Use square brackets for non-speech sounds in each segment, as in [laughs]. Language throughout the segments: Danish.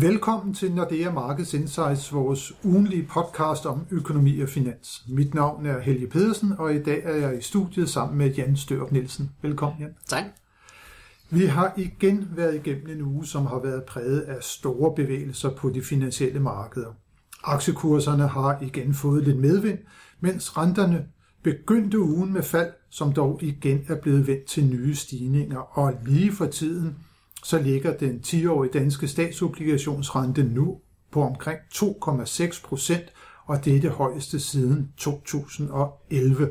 Velkommen til Nordea Markets Insights, vores ugenlige podcast om økonomi og finans. Mit navn er Helge Pedersen, og i dag er jeg i studiet sammen med Jan Størup Nielsen. Velkommen, Jan. Tak. Vi har igen været igennem en uge, som har været præget af store bevægelser på de finansielle markeder. Aktiekurserne har igen fået lidt medvind, mens renterne begyndte ugen med fald, som dog igen er blevet vendt til nye stigninger, og lige for tiden så ligger den 10-årige danske statsobligationsrente nu på omkring 2,6 procent, og det er det højeste siden 2011.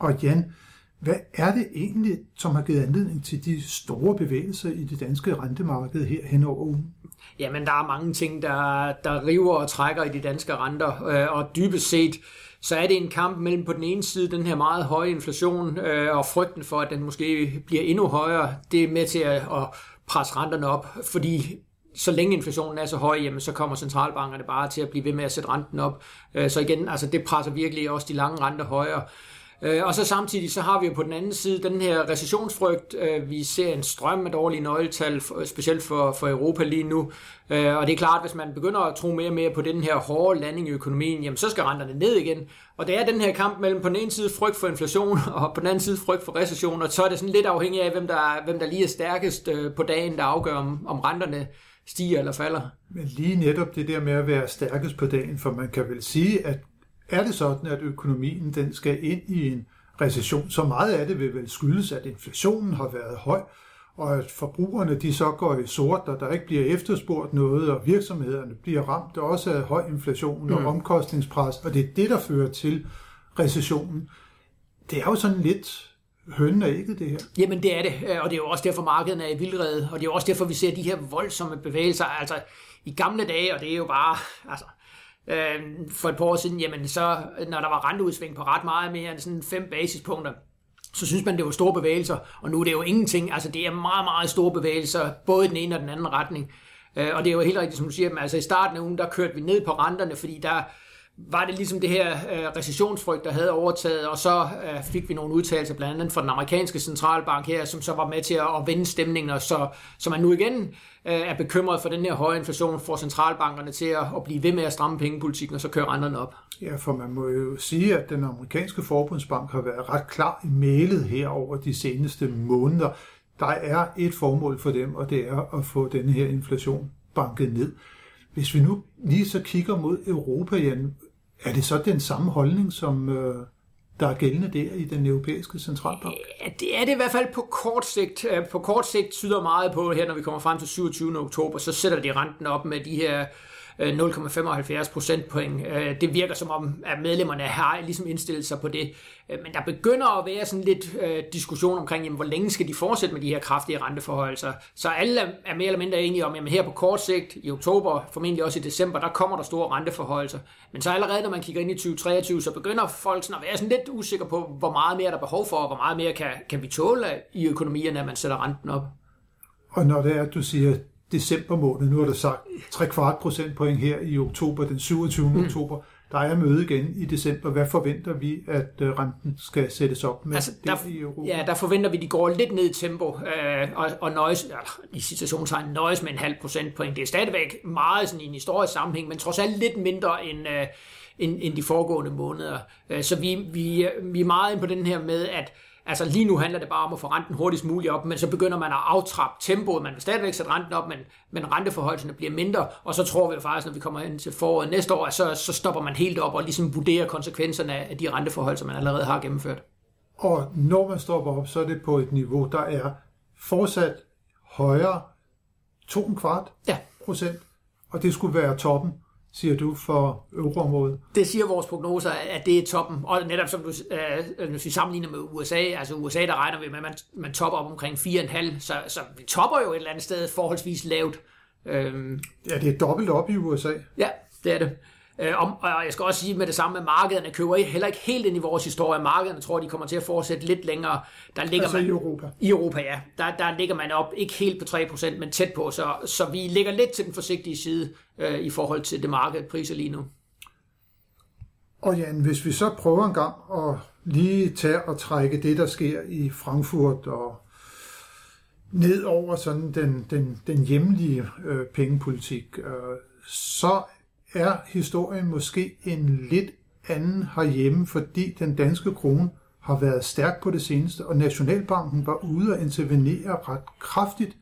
Og Jan, hvad er det egentlig, som har givet anledning til de store bevægelser i det danske rentemarked her hen over ugen? Jamen, der er mange ting, der, der river og trækker i de danske renter, øh, og dybest set, så er det en kamp mellem på den ene side den her meget høje inflation øh, og frygten for, at den måske bliver endnu højere. Det er med til at, at presse renterne op, fordi så længe inflationen er så høj, jamen, så kommer centralbankerne bare til at blive ved med at sætte renten op. Øh, så igen, altså det presser virkelig også de lange renter højere. Øh, og så samtidig så har vi jo på den anden side den her recessionsfrygt. Øh, vi ser en strøm af dårlige nøgletal, specielt for, for Europa lige nu. Øh, og det er klart, hvis man begynder at tro mere og mere på den her hårde landing i økonomien, jamen så skal renterne ned igen. Og det er den her kamp mellem på den ene side frygt for inflation, [laughs] og på den anden side frygt for recession. Og så er det sådan lidt afhængigt af, hvem der, hvem der lige er stærkest øh, på dagen, der afgør, om, om renterne stiger eller falder. Men lige netop det der med at være stærkest på dagen, for man kan vel sige, at er det sådan, at økonomien den skal ind i en recession, så meget af det vil vel skyldes, at inflationen har været høj, og at forbrugerne de så går i sort, og der ikke bliver efterspurgt noget, og virksomhederne bliver ramt også af høj inflation og mm. omkostningspres, og det er det, der fører til recessionen. Det er jo sådan lidt hønnen og ægget, det her. Jamen det er det, og det er jo også derfor, markedet er i vildrede, og det er jo også derfor, vi ser de her voldsomme bevægelser. Altså i gamle dage, og det er jo bare, altså øh, for et par år siden, jamen så, når der var renteudsving på ret meget mere end sådan fem basispunkter, så synes man, det var store bevægelser, og nu er det jo ingenting. Altså, det er meget, meget store bevægelser, både i den ene og den anden retning. Øh, og det er jo helt rigtigt, som du siger, men altså i starten af ugen, der kørte vi ned på renterne, fordi der, var det ligesom det her øh, recessionsfrygt, der havde overtaget, og så øh, fik vi nogle udtalelser blandt andet fra den amerikanske centralbank her, som så var med til at, at vende stemningen, og så, så man nu igen øh, er bekymret for den her høje inflation, får centralbankerne til at, at blive ved med at stramme pengepolitikken, og så kører renterne op. Ja, for man må jo sige, at den amerikanske forbundsbank har været ret klar i mailet her over de seneste måneder. Der er et formål for dem, og det er at få denne her inflation banket ned. Hvis vi nu lige så kigger mod Europa, Jan, er det så den samme holdning, som øh, der er gældende der i den europæiske centralbank? Ja, det er det i hvert fald på kort sigt. Øh, på kort sigt tyder meget på her, når vi kommer frem til 27. oktober, så sætter de renten op med de her Øh, 0,75 procentpoint. Øh, det virker som om, at medlemmerne har ligesom indstillet sig på det. Øh, men der begynder at være sådan lidt diskussion omkring, jamen, hvor længe skal de fortsætte med de her kraftige renteforholdelser. Så alle er mere eller mindre enige om, at her på kort sigt, i oktober, formentlig også i december, der kommer der store renteforholdelser. Men så allerede, når man kigger ind i 2023, så begynder folk sådan at være sådan lidt usikre på, hvor meget mere der er behov for, og hvor meget mere kan, kan vi tåle i økonomierne, at man sætter renten op. Og når det er, at du siger december måned. Nu har der sagt 3 kvart procentpoint her i oktober, den 27. Mm. oktober. Der er møde igen i december. Hvad forventer vi, at øh, renten skal sættes op med altså, der, i Europa? Ja, der forventer vi, at de går lidt ned i tempo øh, og, og nøjes, ja, i situationstegn nøjes med en halv procentpoint. Det er stadigvæk meget sådan i en historisk sammenhæng, men trods alt lidt mindre end, øh, end, end de foregående måneder. Øh, så vi, vi, vi er meget ind på den her med, at Altså lige nu handler det bare om at få renten hurtigst muligt op, men så begynder man at aftrappe tempoet. Man vil stadigvæk sætte renten op, men, men renteforholdene bliver mindre, og så tror vi faktisk, når vi kommer ind til foråret næste år, så, så stopper man helt op og ligesom vurderer konsekvenserne af de renteforhold, som man allerede har gennemført. Og når man stopper op, så er det på et niveau, der er fortsat højere 2 kvart ja. procent, og det skulle være toppen siger du, for euroområdet? Det siger vores prognoser, at det er toppen. Og netop som du, øh, hvis vi sammenligner med USA, altså USA, der regner vi med, at man, man topper op omkring 4,5, så, så vi topper jo et eller andet sted forholdsvis lavt. Øhm, ja, det er dobbelt op i USA. Ja, det er det. Øh, og, jeg skal også sige med det samme, at markederne køber heller ikke helt ind i vores historie. Markederne tror, de kommer til at fortsætte lidt længere. Der ligger altså man, i Europa? I Europa, ja. Der, der ligger man op, ikke helt på 3%, men tæt på. Så, så vi ligger lidt til den forsigtige side øh, i forhold til det marked priser lige nu. Og Jan, hvis vi så prøver en gang at lige tage og trække det, der sker i Frankfurt og ned over sådan den, den, den hjemlige øh, pengepolitik, øh, så er historien måske en lidt anden herhjemme, fordi den danske krone har været stærk på det seneste, og Nationalbanken var ude at intervenere ret kraftigt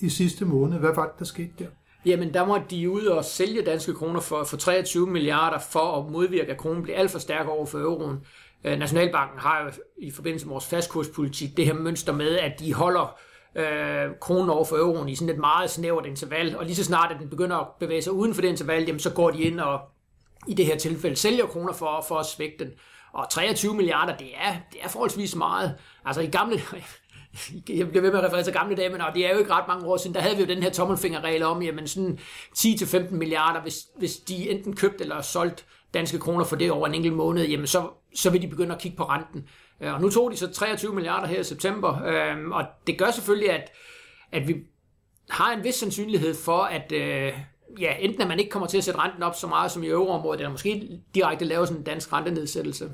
i sidste måned. Hvad var det, der skete der? Jamen, der måtte de ud og sælge danske kroner for, for 23 milliarder for at modvirke, at kronen bliver alt for stærk over for euroen. Øh, Nationalbanken har jo i forbindelse med vores fastkurspolitik det her mønster med, at de holder øh, Øh, kronen over for euroen i sådan et meget snævert interval, og lige så snart at den begynder at bevæge sig uden for det interval, jamen, så går de ind og i det her tilfælde sælger kroner for, for at svække den. Og 23 milliarder, det er, det er forholdsvis meget. Altså i gamle, [laughs] jeg bliver ved med at referere til gamle dage, men det er jo ikke ret mange år siden, der havde vi jo den her tommelfingerregel om, jamen sådan 10-15 milliarder, hvis, hvis de enten købte eller solgte danske kroner for det over en enkelt måned, jamen så, så vil de begynde at kigge på renten. Øh, og nu tog de så 23 milliarder her i september, øh, og det gør selvfølgelig, at, at vi har en vis sandsynlighed for, at øh, ja, enten at man ikke kommer til at sætte renten op så meget som i euroområdet, eller måske direkte lave sådan en dansk rentenedsættelse.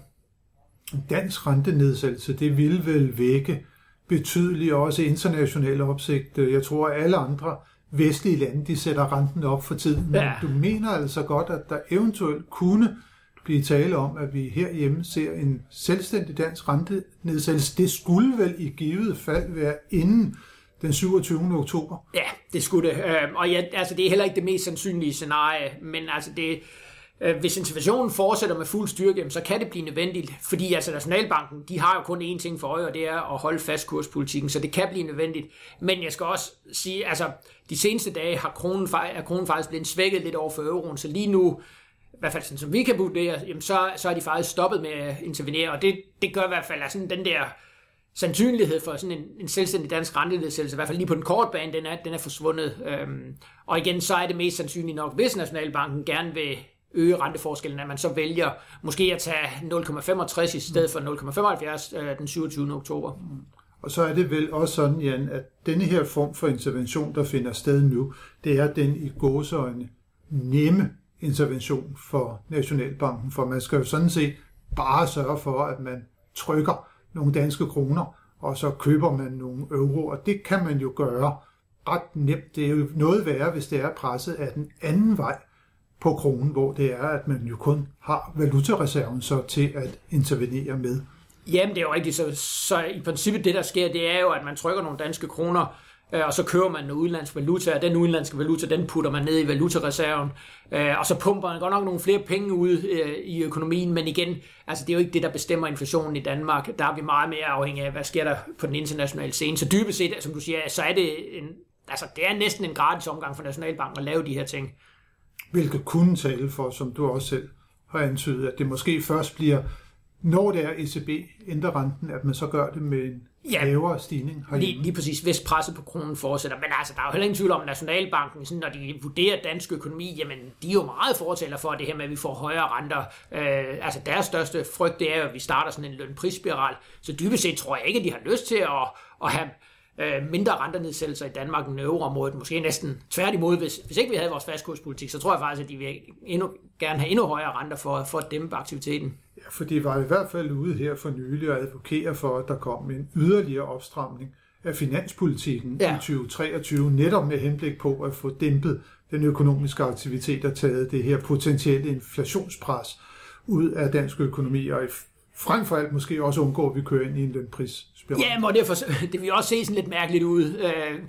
En dansk rentenedsættelse, det vil vel vække betydelig også international opsigt. Jeg tror, at alle andre vestlige lande, de sætter renten op for tiden. Men ja. du mener altså godt, at der eventuelt kunne blive tale om, at vi herhjemme ser en selvstændig dansk rentenedsættelse. Det skulle vel i givet fald være inden den 27. oktober? Ja, det skulle det. Øhm, og ja, altså, det er heller ikke det mest sandsynlige scenarie, men altså det, Øh, hvis interventionen fortsætter med fuld styrke, så kan det blive nødvendigt, fordi altså Nationalbanken, de har jo kun én ting for øje, og det er at holde fast kurspolitikken, så det kan blive nødvendigt. Men jeg skal også sige, altså de seneste dage har kronen, er kronen faktisk blevet svækket lidt over for euroen, så lige nu, i hvert fald sådan, som vi kan vurdere, jamen så, så er de faktisk stoppet med at intervenere, og det, det gør i hvert fald, altså den der sandsynlighed for sådan en, en selvstændig dansk rentenedsættelse, i hvert fald lige på den korte bane, den er, den er forsvundet. Øhm, og igen, så er det mest sandsynligt nok, hvis Nationalbanken gerne vil øge renteforskellen, at man så vælger måske at tage 0,65 i stedet for 0,75 øh, den 27. oktober. Mm. Og så er det vel også sådan, Jan, at denne her form for intervention, der finder sted nu, det er den i gåseøjne nemme intervention for Nationalbanken, for man skal jo sådan set bare sørge for, at man trykker nogle danske kroner, og så køber man nogle euro, og det kan man jo gøre ret nemt. Det er jo noget værre, hvis det er presset af den anden vej på kronen, hvor det er, at man jo kun har valutareserven så til at intervenere med. Jamen, det er jo rigtigt. Så, så i princippet det, der sker, det er jo, at man trykker nogle danske kroner Øh, og så kører man en udenlandsk valuta, og den udenlandske valuta, den putter man ned i valutareserven, øh, og så pumper man godt nok nogle flere penge ud øh, i økonomien, men igen, altså det er jo ikke det, der bestemmer inflationen i Danmark. Der er vi meget mere afhængige af, hvad sker der på den internationale scene. Så dybest set, som du siger, så er det en, altså det er næsten en gratis omgang for Nationalbanken at lave de her ting. Hvilket kunne tale for, som du også selv har antydet, at det måske først bliver når det er ECB ændrer renten, at man så gør det med en ja, lavere stigning Lige, lige præcis, hvis presset på kronen fortsætter. Men altså, der er jo heller ingen tvivl om, at Nationalbanken, sådan, når de vurderer dansk økonomi, jamen, de er jo meget fortæller for det her med, at vi får højere renter. Øh, altså, deres største frygt, det er at vi starter sådan en lønprisspiral. Så dybest set tror jeg ikke, at de har lyst til at, at have øh, mindre rentenedsættelser i Danmark end euroområdet. Måske næsten tværtimod, hvis, hvis ikke vi havde vores fastkurspolitik, så tror jeg faktisk, at de vil endnu, gerne have endnu højere renter for, for at dæmpe aktiviteten. Ja, for de var i hvert fald ude her for nylig og advokere for, at der kom en yderligere opstramning af finanspolitikken ja. i 2023, netop med henblik på at få dæmpet den økonomiske aktivitet og taget det her potentielle inflationspres ud af dansk økonomi, og frem for alt måske også undgå, at vi kører ind i en lønprisspiral. Ja, og derfor, [laughs] det vil også se sådan lidt mærkeligt ud, øh,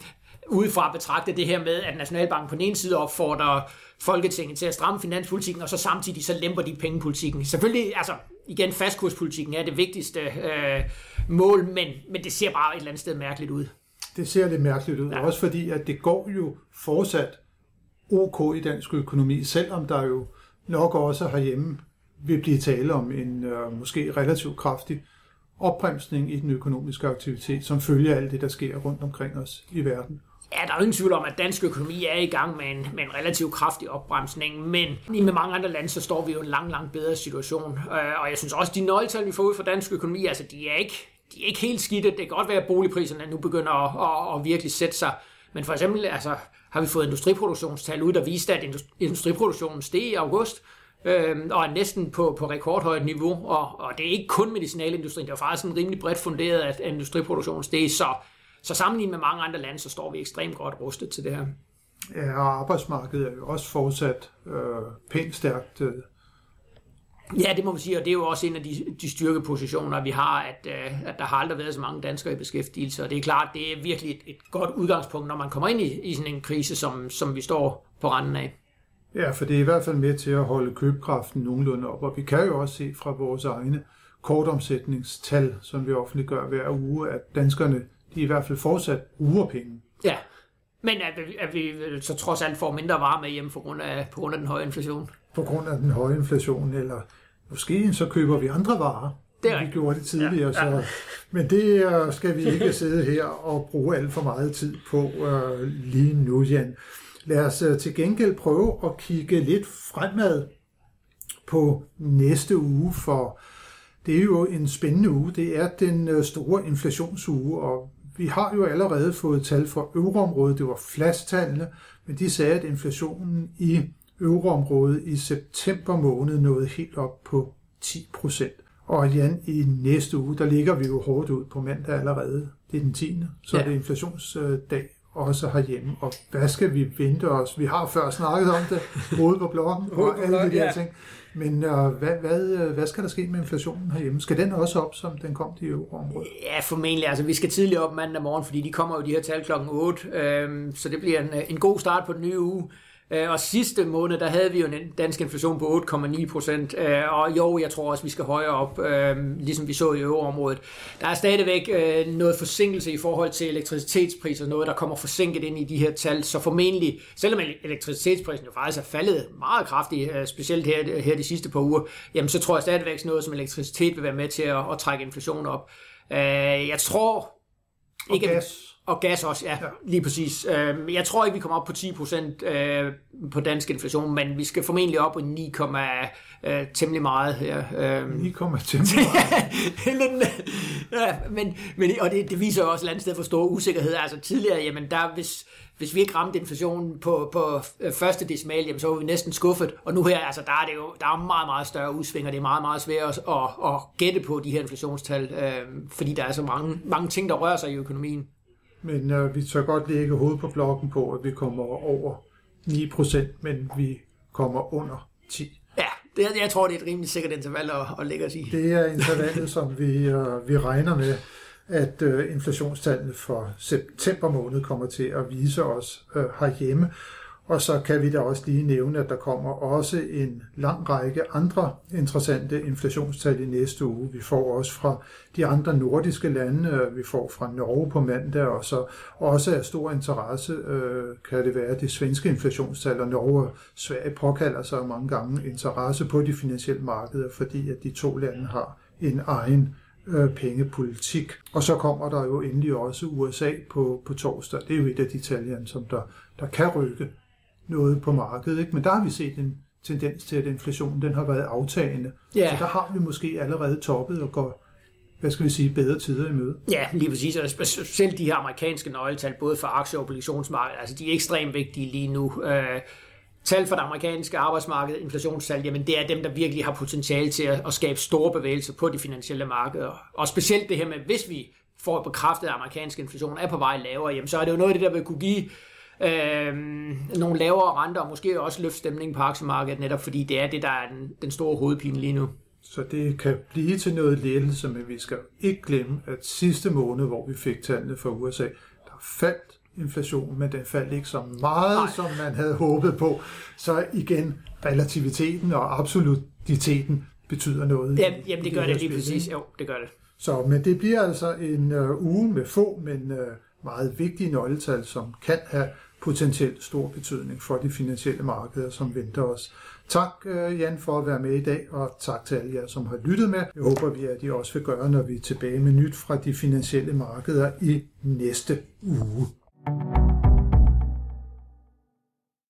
udefra at betragte det her med, at Nationalbanken på den ene side opfordrer Folketinget til at stramme finanspolitikken, og så samtidig så lemper de pengepolitikken. Selvfølgelig, altså igen, fastkurspolitikken er det vigtigste øh, mål, men, men det ser bare et eller andet sted mærkeligt ud. Det ser lidt mærkeligt ud, ja. også fordi at det går jo fortsat ok i dansk økonomi, selvom der jo nok også herhjemme vil blive tale om en øh, måske relativt kraftig opbremsning i den økonomiske aktivitet, som følger alt det, der sker rundt omkring os i verden. Ja, der er ingen tvivl om, at dansk økonomi er i gang med en, med en relativt kraftig opbremsning, men med mange andre lande, så står vi jo i en lang, lang bedre situation. Øh, og jeg synes også, de nøgletal, vi får ud fra dansk økonomi, altså de er ikke, de er ikke helt skidte. Det kan godt være, at boligpriserne nu begynder at, at, at virkelig sætte sig. Men for eksempel altså, har vi fået industriproduktionstal ud, der viste, at industriproduktionen steg i august, øh, og er næsten på, på rekordhøjt niveau. Og, og det er ikke kun medicinalindustrien, det er faktisk sådan rimelig bredt funderet, at industriproduktionen steg. Så Så sammenlignet med mange andre lande, så står vi ekstremt godt rustet til det her. Ja, og arbejdsmarkedet er jo også fortsat øh, pænt stærkt. Øh. Ja, det må man sige, og det er jo også en af de, de styrkepositioner, vi har, at, øh, at der har aldrig været så mange danskere i beskæftigelse, og det er klart, det er virkelig et, et godt udgangspunkt, når man kommer ind i, i sådan en krise, som, som vi står på randen af. Ja, for det er i hvert fald med til at holde købekraften nogenlunde op, og vi kan jo også se fra vores egne kortomsætningstal, som vi offentliggør hver uge, at danskerne de i hvert fald fortsat bruger penge. Ja, men at vi, at vi så trods alt får mindre varer med hjem på grund af, på grund af den høje inflation. På grund af den høje inflation, eller måske så køber vi andre varer. Det er vi gjorde det tidligere. Ja, ja. Så, men det øh, skal vi ikke [laughs] sidde her og bruge alt for meget tid på uh, lige nu, Jan. Lad os uh, til gengæld prøve at kigge lidt fremad på næste uge, for det er jo en spændende uge. Det er den store inflationsuge, og vi har jo allerede fået tal for euroområdet, det var flasttallene, men de sagde, at inflationen i euroområdet i september måned nåede helt op på 10 procent. Og Jan, i næste uge, der ligger vi jo hårdt ud på mandag allerede. Det er den 10. Så ja. det er inflationsdag også herhjemme. Og hvad skal vi vente os? Vi har før snakket om det, hovedet på blokken og alle de der ja. ting. Men øh, hvad, hvad, øh, hvad skal der ske med inflationen herhjemme? Skal den også op, som den kom til euroområdet? Ja, formentlig. Altså, vi skal tidligt op mandag morgen, fordi de kommer jo de her tal klokken 8. Øh, så det bliver en, en god start på den nye uge. Øh, og sidste måned, der havde vi jo en dansk inflation på 8,9 procent. Øh, og jo, jeg tror også, vi skal højere op, øh, ligesom vi så i øvreområdet. Der er stadigvæk noget forsinkelse i forhold til elektricitetspriser, noget, der kommer forsinket ind i de her tal. Så formentlig, selvom elektricitetsprisen jo faktisk er faldet meget kraftigt, specielt her, her de sidste par uger, jamen så tror jeg stadigvæk noget som elektricitet vil være med til at, at trække inflationen op. Jeg tror ikke, og gas. Og gas også, ja, ja. lige præcis. Øhm, jeg tror ikke, vi kommer op på 10% øh, på dansk inflation, men vi skal formentlig op på 9, øh, temmelig meget her. 9, temmelig meget? [laughs] ja, men, men, og det, det viser jo også et andet sted for store usikkerhed. Altså tidligere, jamen der, hvis, hvis vi ikke ramte inflationen på, på øh, første decimal, jamen, så var vi næsten skuffet. Og nu her, altså, der er det jo der er meget, meget større udsving, og det er meget, meget svært at, at, at gætte på de her inflationstal, øh, fordi der er så mange, mange ting, der rører sig i økonomien. Men øh, vi tør godt lægge hovedet på blokken på, at vi kommer over 9%, men vi kommer under 10. Ja, det, jeg tror, det er et rimelig sikkert interval at, at lægge os i. Det er intervallet, som vi, øh, vi regner med, at øh, inflationstallene for september måned kommer til at vise os øh, herhjemme. Og så kan vi da også lige nævne, at der kommer også en lang række andre interessante inflationstal i næste uge. Vi får også fra de andre nordiske lande, øh, vi får fra Norge på mandag, og så også af stor interesse øh, kan det være det svenske inflationstal, og Norge og Sverige påkalder sig mange gange interesse på de finansielle markeder, fordi at de to lande har en egen øh, pengepolitik. Og så kommer der jo endelig også USA på, på torsdag. Det er jo et af de tal, som der, der kan rykke noget på markedet. Ikke? Men der har vi set en tendens til, at inflationen den har været aftagende. Ja. Så der har vi måske allerede toppet og går hvad skal vi sige, bedre tider i møde. Ja, lige præcis. Og specielt de her amerikanske nøgletal, både for aktie- og obligationsmarkedet, altså de er ekstremt vigtige lige nu. Øh, tal for det amerikanske arbejdsmarked, inflationstal, jamen det er dem, der virkelig har potentiale til at, at skabe store bevægelser på de finansielle markeder. Og specielt det her med, hvis vi får bekræftet, at amerikansk inflation er på vej lavere, jamen så er det jo noget af det, der vil kunne give øh, nogle lavere renter, og måske også løfte stemningen på aktiemarkedet, netop fordi det er det, der er den, den store hovedpine lige nu. Så det kan blive til noget lettelse, men vi skal ikke glemme, at sidste måned, hvor vi fik tallene fra USA, der faldt inflationen, men den faldt ikke så meget, Nej. som man havde håbet på. Så igen, relativiteten og absolutiteten betyder noget. Ja, jamen det gør det lige præcis. Jo, det gør det. Så, men det bliver altså en uh, uge med få, men uh, meget vigtige nøgletal, som kan have potentielt stor betydning for de finansielle markeder, som venter os. Tak, øh, Jan, for at være med i dag, og tak til alle jer, som har lyttet med. Jeg håber, vi at I også vil gøre, når vi er tilbage med nyt fra de finansielle markeder i næste uge.